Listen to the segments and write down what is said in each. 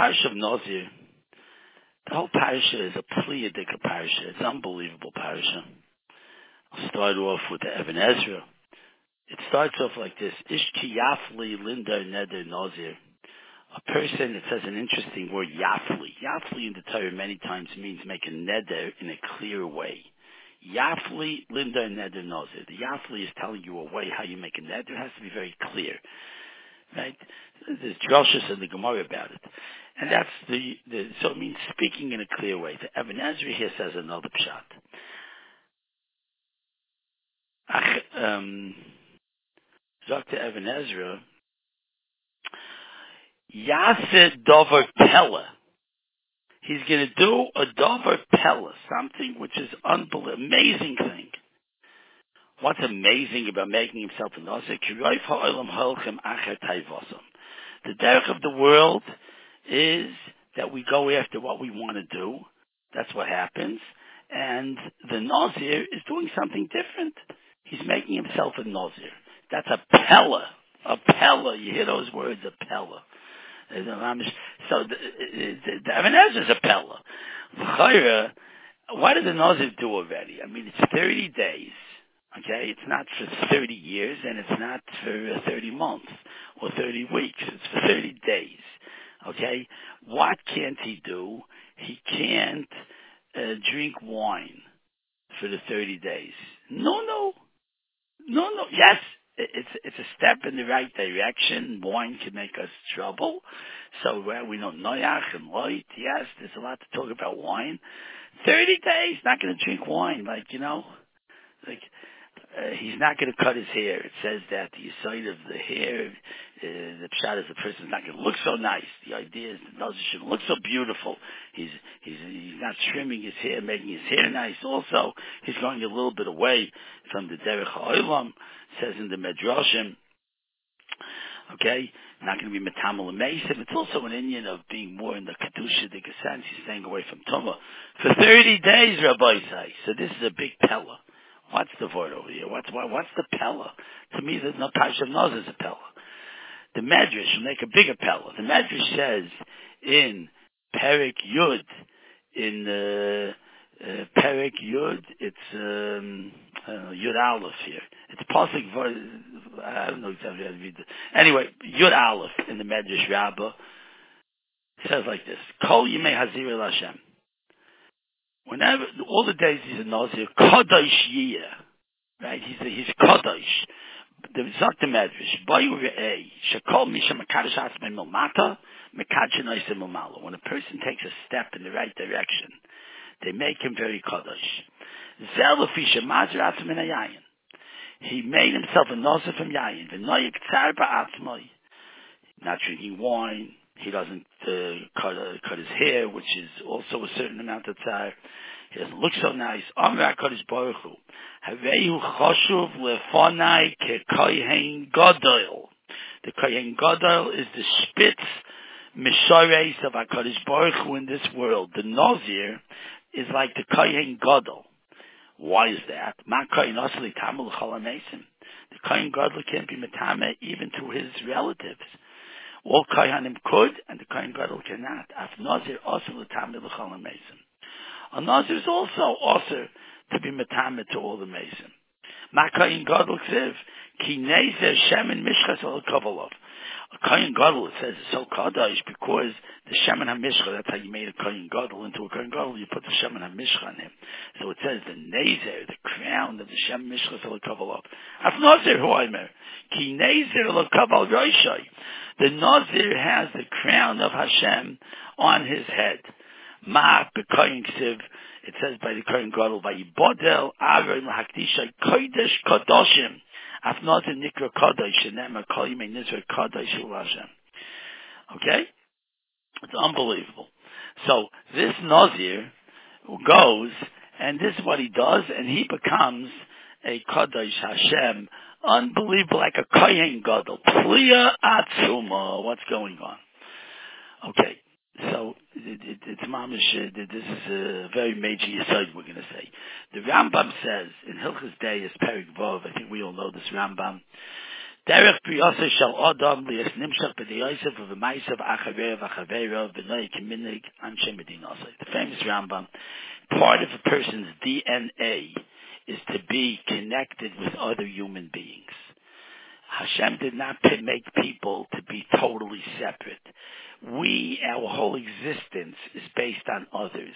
parsha of Nazir, the whole parsha is a Pleiadic parsha. It's an unbelievable parsha. I'll start off with the Evan Ezra. It starts off like this: Ishki Yafli Linda Neder Nazir. A person, it says an interesting word, Yafli. Yafli in the Torah many times means make a neder in a clear way. Yafli Linda Neder Nazir. The Yafli is telling you a way how you make a neder. It has to be very clear. Right? There's drushes in the Gemara about it. And that's the, the, so it means speaking in a clear way. The Evan Ezra here says another pshat. Um, Dr. Evan Ezra, Yaseh Dover Pella. He's going to do a Dover Pella, something which is unbelievable, amazing thing. What's amazing about making himself a Nazir? The derech of the world is that we go after what we want to do. That's what happens. And the Nazir is doing something different. He's making himself a Nazir. That's a Pella. A Pella. You hear those words, a Pella. So the, the, the is a Pella. What did the Nazir do already? I mean, it's 30 days. Okay, it's not for 30 years and it's not for 30 months or 30 weeks. It's for 30 days. Okay, what can't he do? He can't uh, drink wine for the 30 days. No, no, no, no. Yes, it's it's a step in the right direction. Wine can make us trouble. So uh, we know Noach and Lot. Yes, there's a lot to talk about wine. Thirty days, not going to drink wine. Like you know, like uh, he's not going to cut his hair. It says that the sight of the hair, uh, the shot is the person's not going to look so nice. The idea is the nose shouldn't look so beautiful. He's he's he's not trimming his hair, making his hair nice. Also, he's going a little bit away from the derech ha'olam. Says in the medrashim. Okay, not going to be metamal Mesim. It's also an Indian of being more in the kedusha, the sense. He's staying away from tuma for thirty days, Rabbi say. So this is a big pella. What's the word over here? What's what, what's the pella? To me, the no Parsha knows is a pella. The Medrash will make a bigger pella. The Medrash says in Perik Yud, in uh, uh, Perik Yud, it's um, uh, Yud Aleph here. It's Pasuk. I don't know exactly how to read it. Anyway, Yud Aleph in the Medrash Rabbah says like this: Kol Yimei Hazir El Hashem. Whenever all the days he's a Nazir, Kadosh Yiyah, right? He's a, he's Kadosh. The Zok the Medrash, Bayu Re'eh, Shekol Misha Atzmei Milmata. When a person takes a step in the right direction, they make him very Kadosh. Zelafisha Mazir Atzmei Yayin. He made himself a Nazir from Yayin. V'noyik Tzar Ba'atzmoi. Not drinking wine, he doesn't uh, cut, uh, cut his hair, which is also a certain amount of time. He doesn't look so nice. Amr HaKadosh Baruch Hu. Havehu choshuv lefonai kekoyen gadol. The kohen gadol is the spitz mishareis of HaKadosh Baruch Hu in this world. The Nazir is like the kohen gadol. Why is that? The kohen gadol can't be metame even to his relatives. All Kohanim could, and the Kohen Gadol cannot. Af Nazir also l'tamid l'chol mason. A Nazir is also also to be metamid to all the mason. Ma Kohen Gadol ksiv, ki nezer shemen mishchas al kavalov. A Kohen Gadol, it says, is so kadosh because the Shemin HaMishcha, that's how you made a Kohen Gadol into a Kohen Gadol, you put the Shemin HaMishcha on him. So it says the Nezer, the crown of the Shemin Mishcha Salakavalov. Af Nazir hu Aimer. Ki Nezer Lakaval Roshai. The Nazir has the crown of Hashem on his head. Ma B'Kohen Ksiv, it says by the Kohen Gadol, Vayibodel Aaron L'Hakdisha Kodesh Kadoshim. Af Nazir Nikra Kadosh, and Nema Kol Yimei Nizra Kadosh Hashem. Okay? It's unbelievable. So this Nazir goes, and this is what he does, and he becomes a Kadosh Hashem, unbelievable, like a Kohen Gadol. Pliya Atzuma. What's going on? Okay, so it, it, it's mamish. Uh, this is a very major yesod. We're going to say. The Rambam says in Hilchas Day is Perik Vov. I think we all know this Rambam Derech Briyasa Shal Adam Lias Nimshach B'Diyosef V'Maisav Achaveir V'Achaveira V'Noi Keminig Anshe Medinasa. The famous Rambam, part of a person's DNA is to be connected with other human beings. Hashem did not make people to be totally separate. We, our whole existence is based on others,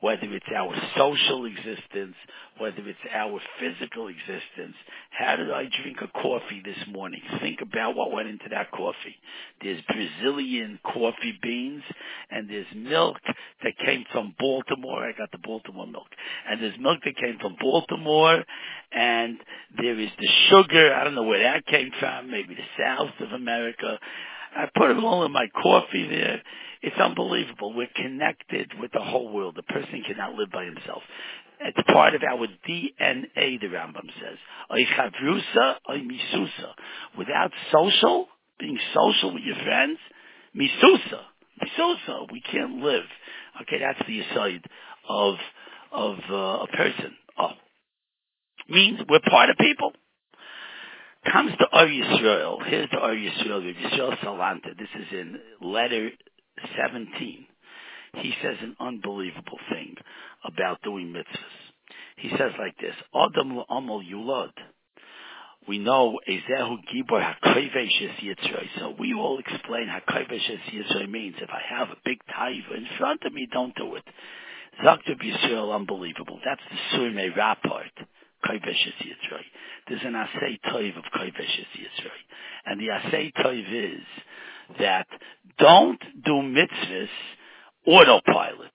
whether it's our social existence, whether it's our physical existence. How did I drink a coffee this morning? Think about what went into that coffee. There's Brazilian coffee beans, and there's milk that came from Baltimore. I got the Baltimore milk. And there's milk that came from Baltimore, and there is the sugar. I don't know where that came from, maybe the south of America. I put it all in my coffee there. It's unbelievable. We're connected with the whole world. A person cannot live by himself. It's part of our DNA, the Rambam says. Without social, being social with your friends, misusa. Misusa. We can't live. Okay, that's the side of, of uh, a person. Oh. Means we're part of people comes to Or Yisrael. Here's the Or Yisrael, Yisrael Salanter. This is in letter 17. He says an unbelievable thing about doing mitzvahs. He says like this, Adam Amol Yulad. We know Ezehu Gibor HaKoivesh Yitzray. So we all explain HaKoivesh Yitzray means. If I have a big taiva in front of me, don't do it. Zaktab Yisrael, unbelievable. That's the Surmei Ra part. Yitzray. There's an Asay Toiv of Koiveshes Yitzray. And the Asay Toiv is that don't do mitzvahs autopilot.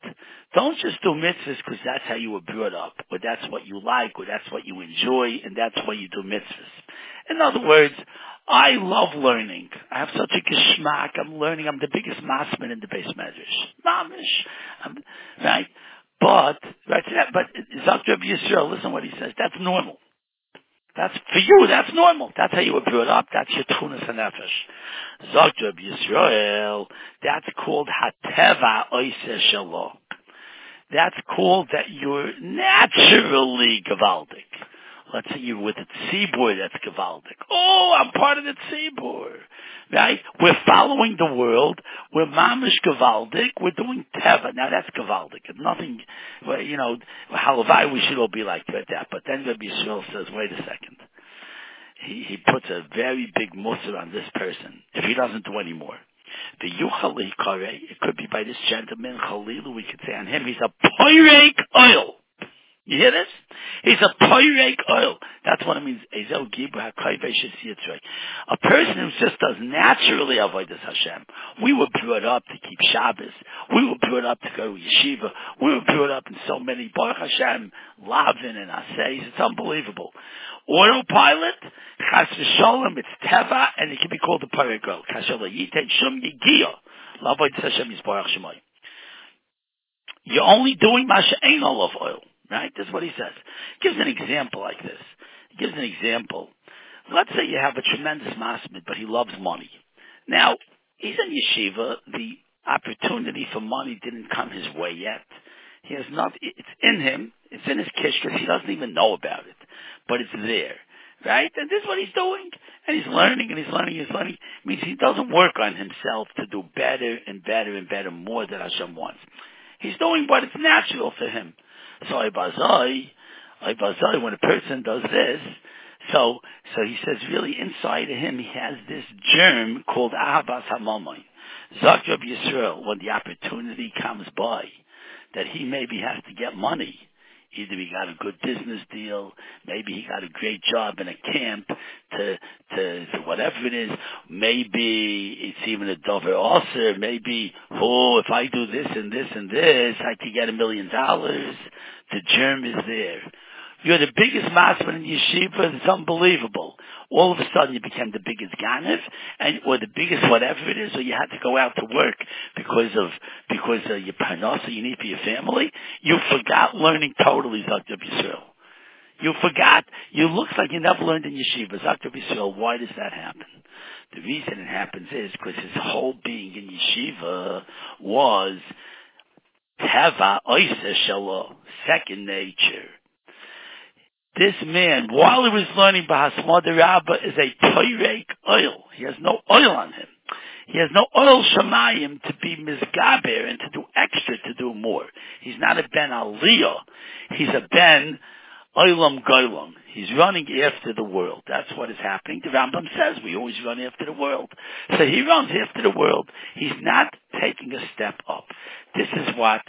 Don't just do mitzvahs because that's how you were brought up, or that's what you like, or that's what you enjoy, and that's why you do mitzvahs. In other words, I love learning. I have such a geschmack. I'm learning. I'm the biggest massman in the beis medrash. Mamish. Right? But, right, but Zakir Yisrael, listen what he says. That's normal. That's for you. That's normal. That's how you were brought up. That's your tunas and nefesh. Zakir Yisrael. That's called hateva oiseh. That's called that you're naturally gewaldig. Let's say you're with a tzibur that's gewaldig. Oh, I'm part of the tzibur. Right? We're following the world. We're mamish gewaldig. We're doing teva. Now that's gewaldig. Nothing, you know, halavai we should all be like that. But then Rabbi Yisrael says, wait a second. He, he puts a very big musr on this person if he doesn't do any more. The yuchali kare, it could be by this gentleman, Khalilu, we could say on him, he's a pyrake oil. You hear this? He's a pyrake oil. That's what it means. A person who just does naturally avoid this Hashem. We were brought up to keep Shabbos. We were brought up to go to yeshiva. We were brought up in so many Baruch Hashem, Lavin and Aseis. It's unbelievable. Autopilot, Chas v'sholem, it's Teva, and it can be called a pyrake oil. Kashala yitet shum yigia. Lavoid Hashem is Baruch Shemai. You're only doing Masha Ein of oil. Right? That's what he says. Gives an example like this. He gives an example. Let's say you have a tremendous masmid, but he loves money. Now, he's in yeshiva. The opportunity for money didn't come his way yet. He has not, it's in him. It's in his kish he doesn't even know about it. But it's there. Right? And this is what he's doing. And he's learning and he's learning and he's learning. It means he doesn't work on himself to do better and better and better more than Hashem wants. He's doing what is natural for him. So Ibazai, Ibazai, when a person does this, so so he says really inside of him he has this germ called Ahabas Hamamai. Zakrab Yisrael, when the opportunity comes by that he maybe has to get money, Either he got a good business deal, maybe he got a great job in a camp to, to, to whatever it is. Maybe it's even a dover also. Maybe, oh, if I do this and this and this, I could get a million dollars. The germ is there. You're the biggest masman in yeshiva. It's unbelievable. All of a sudden, you became the biggest ganev, and or the biggest whatever it is, or you had to go out to work because of because of your parnasa you need for your family. You forgot learning totally Zakta Yisrael. You forgot. You looks like you never learned in yeshiva. Zakta Yisrael. Why does that happen? The reason it happens is because his whole being in yeshiva was teva oisa shalo, second nature This man, while he was learning Bahasmada Rabbah, is a Toyrek oil. He has no oil on him. He has no oil Shemayim to be Mizgaber and to do extra to do more. He's not a Ben Aliyah. He's a Ben Oilam Goilam. He's running after the world. That's what is happening. The Rambam says we always run after the world. So he runs after the world. He's not taking a step up. This is what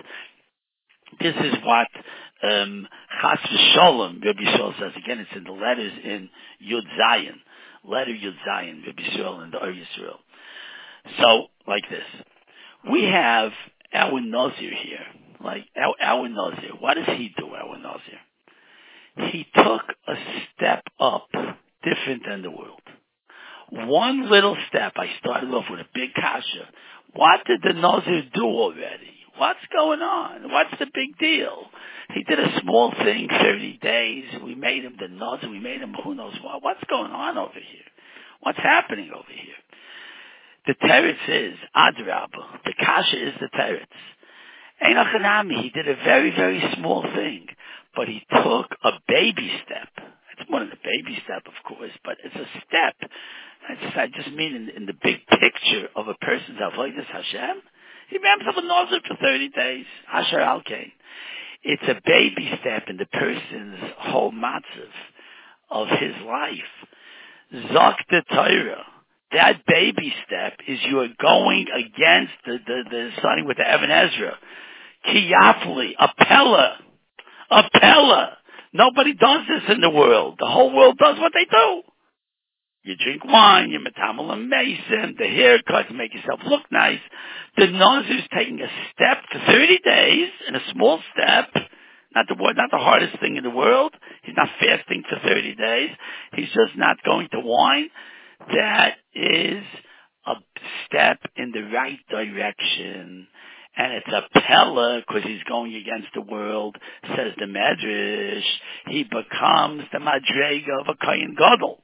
this is what um, Chas v'Sholem, Rabbi Yisrael says. Again, it's in the letters in Yud Zayin, letter Yud Zayin, Rabbi Yisrael and the Or Yisrael. So, like this, we have our Nazir here, like our, our Nazir. What does he do, our Nazir? He took a step up different than the world. One little step, I started off with a big kasha. What did the Nazir do already? What's going on? What's the big deal? He did a small thing, 30 days. We made him the Nazir. We made him who knows what. What's going on over here? What's happening over here? The teretz is Adrabah. The kasha is the teretz. Einachanami, he did a very, very small thing, but he took a baby step. It's more than a baby step, of course, but it's a step. I just, I just mean in, in the big picture of a person's avoidance Hashem. He made himself a nazir for 30 days. Asher Alkain. It's a baby step in the person's whole matzav of his life. Zok the Torah that baby step is you are going against the, the, the with the Evan Ezra. Kiyafli, a pella, a pella. Nobody does this in the world. The whole world does what they do. You drink wine, you metamal and mason, the haircuts make yourself look nice. The Nazir's taking a step for 30 days in a small step. Not the not the hardest thing in the world. He's not fasting for 30 days. He's just not going to wine that is a step in the right direction. And it's a pella because he's going against the world, says the Medrash. He becomes the Madrega of a Kain Gadol.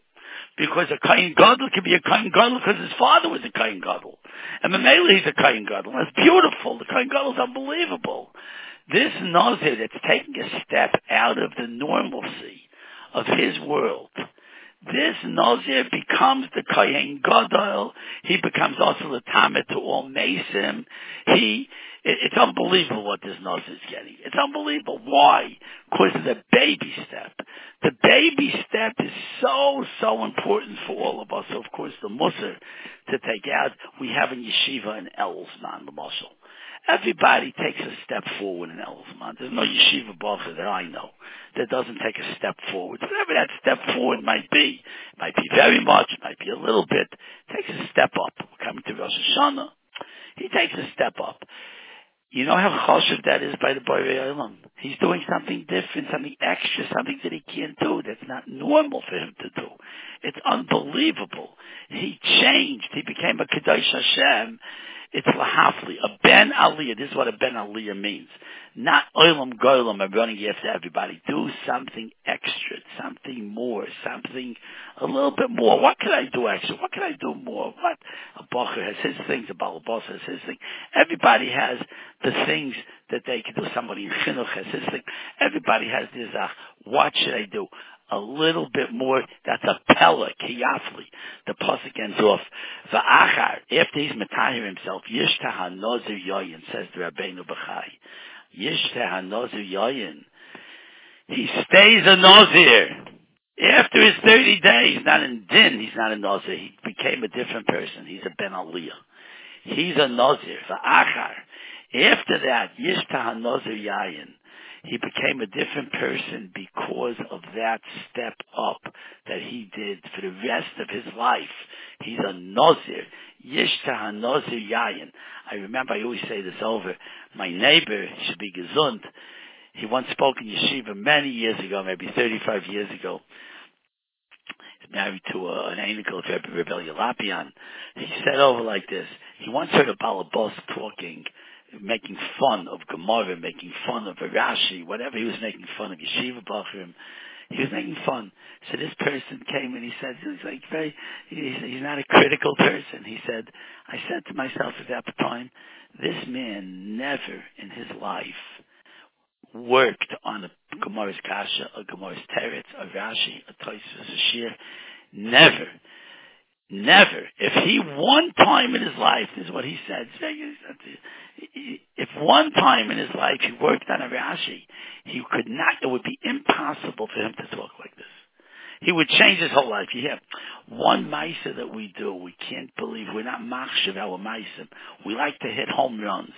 Because a Kain Gadol can be a Kain Gadol because his father was a Kain Gadol. And Mamela he's a Kain Gadol. That's beautiful. The Kain Gadol is unbelievable. This Nazir that's taking a step out of the normalcy of his world this Nazir becomes the Kohen Gadol. He becomes also the Tamid to all Mason. He, it, it's unbelievable what this Nazir is getting. It's unbelievable. Why? Because of the baby step. The baby step is so, so important for all of us. Of course, the Musar to take out, we have in Yeshiva and Elsman, the Marshal. Everybody takes a step forward in Elzman. There's no yeshiva buffer that I know that doesn't take a step forward. Whatever that step forward might be, it might be very much, it might be a little bit, takes a step up. We're coming to Rosh Hashanah. He takes a step up. You know how choshev that is by the Borei Olam. He's doing something different, something extra, something that he can't do. That's not normal for him to do. It's unbelievable. He changed. He became a Kedosh Hashem it's lahafli. A ben aliyah. This is what a ben aliyah means. Not oilam goilam. I'm running after everybody. Do something extra, something more, something a little bit more. What can I do extra? What can I do more? What a bacher has his things. A balabas has his thing. Everybody has the things that they can do. Somebody in chinuch has his thing. Everybody has this. Uh, what should I do? A little bit more. That's a pella kiyafli. The pasuk ends off va'achar after he's matahir himself. Yishtah hanozir yoyin says the Rabbeinu Bachai. Yishtah hanozir yoyin. He stays a nazir. After his 30 days, not in din, he's not a nazir. He became a different person. He's a ben aliyah. He's a nazir. Va'achar. After that, Yishtah hanozir yayin he became a different person because of that step up that he did for the rest of his life. He's a Nazir. Yishtah Nazir Yayin. I remember I always say this over. My neighbor should be gesund. He once spoke in yeshiva many years ago, maybe 35 years ago. He's married to a, an Anikel Rebbe Rebbe Lopian. He said over like this. He once heard a Balabos talking making fun of Gemara, making fun of Rashi, whatever he was making fun of Yeshiva Bachrim. He was making fun. So this person came and he said, he's like very, he's, he's not a critical person. He said, I said to myself at that time, this man never in his life worked on a Gemara's Kasha, a Gemara's Teretz, a Rashi, a Toisus, a Shir. Never, never. If he one time in his life, this is what he said, if one time in his life he worked on a Rashi, he could not, it would be impossible for him to talk like this. He would change his whole life. You hear one Maisa that we do, we can't believe, we're not machshav our Maisim. We like to hit home runs.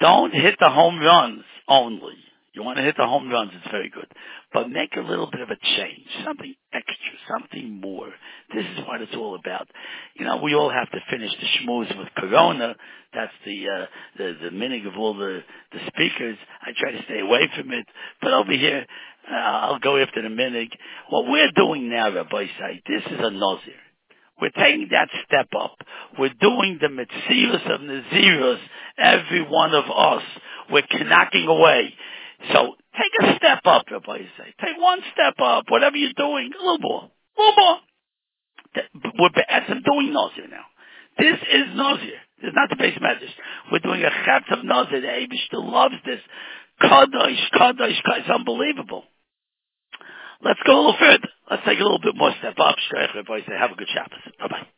Don't hit the home runs only. You want to hit the home runs, it's very good. But make a little bit of a change, something extra, something more. This is what it's all about. You know, we all have to finish the schmooze with Corona. That's the, uh, the, the minig of all the, the speakers. I try to stay away from it. But over here, uh, I'll go after the minig. What we're doing now, Rabbi Say, this is a nazir. We're taking that step up. We're doing the mitzvahs of Naziros, every one of us. We're knocking away. So take a step up, Rabbi say. Take one step up, whatever you're doing, a little more. A little more. We're be'etzim doing Nazir now. This is Nazir. This is not the base message. We're doing a chet of Nazir. The Abishter loves this. Kadosh, Kadosh, Kadosh. It's unbelievable. Let's go a little further. Let's take a little bit more step up. Have a good Shabbos. Bye bye.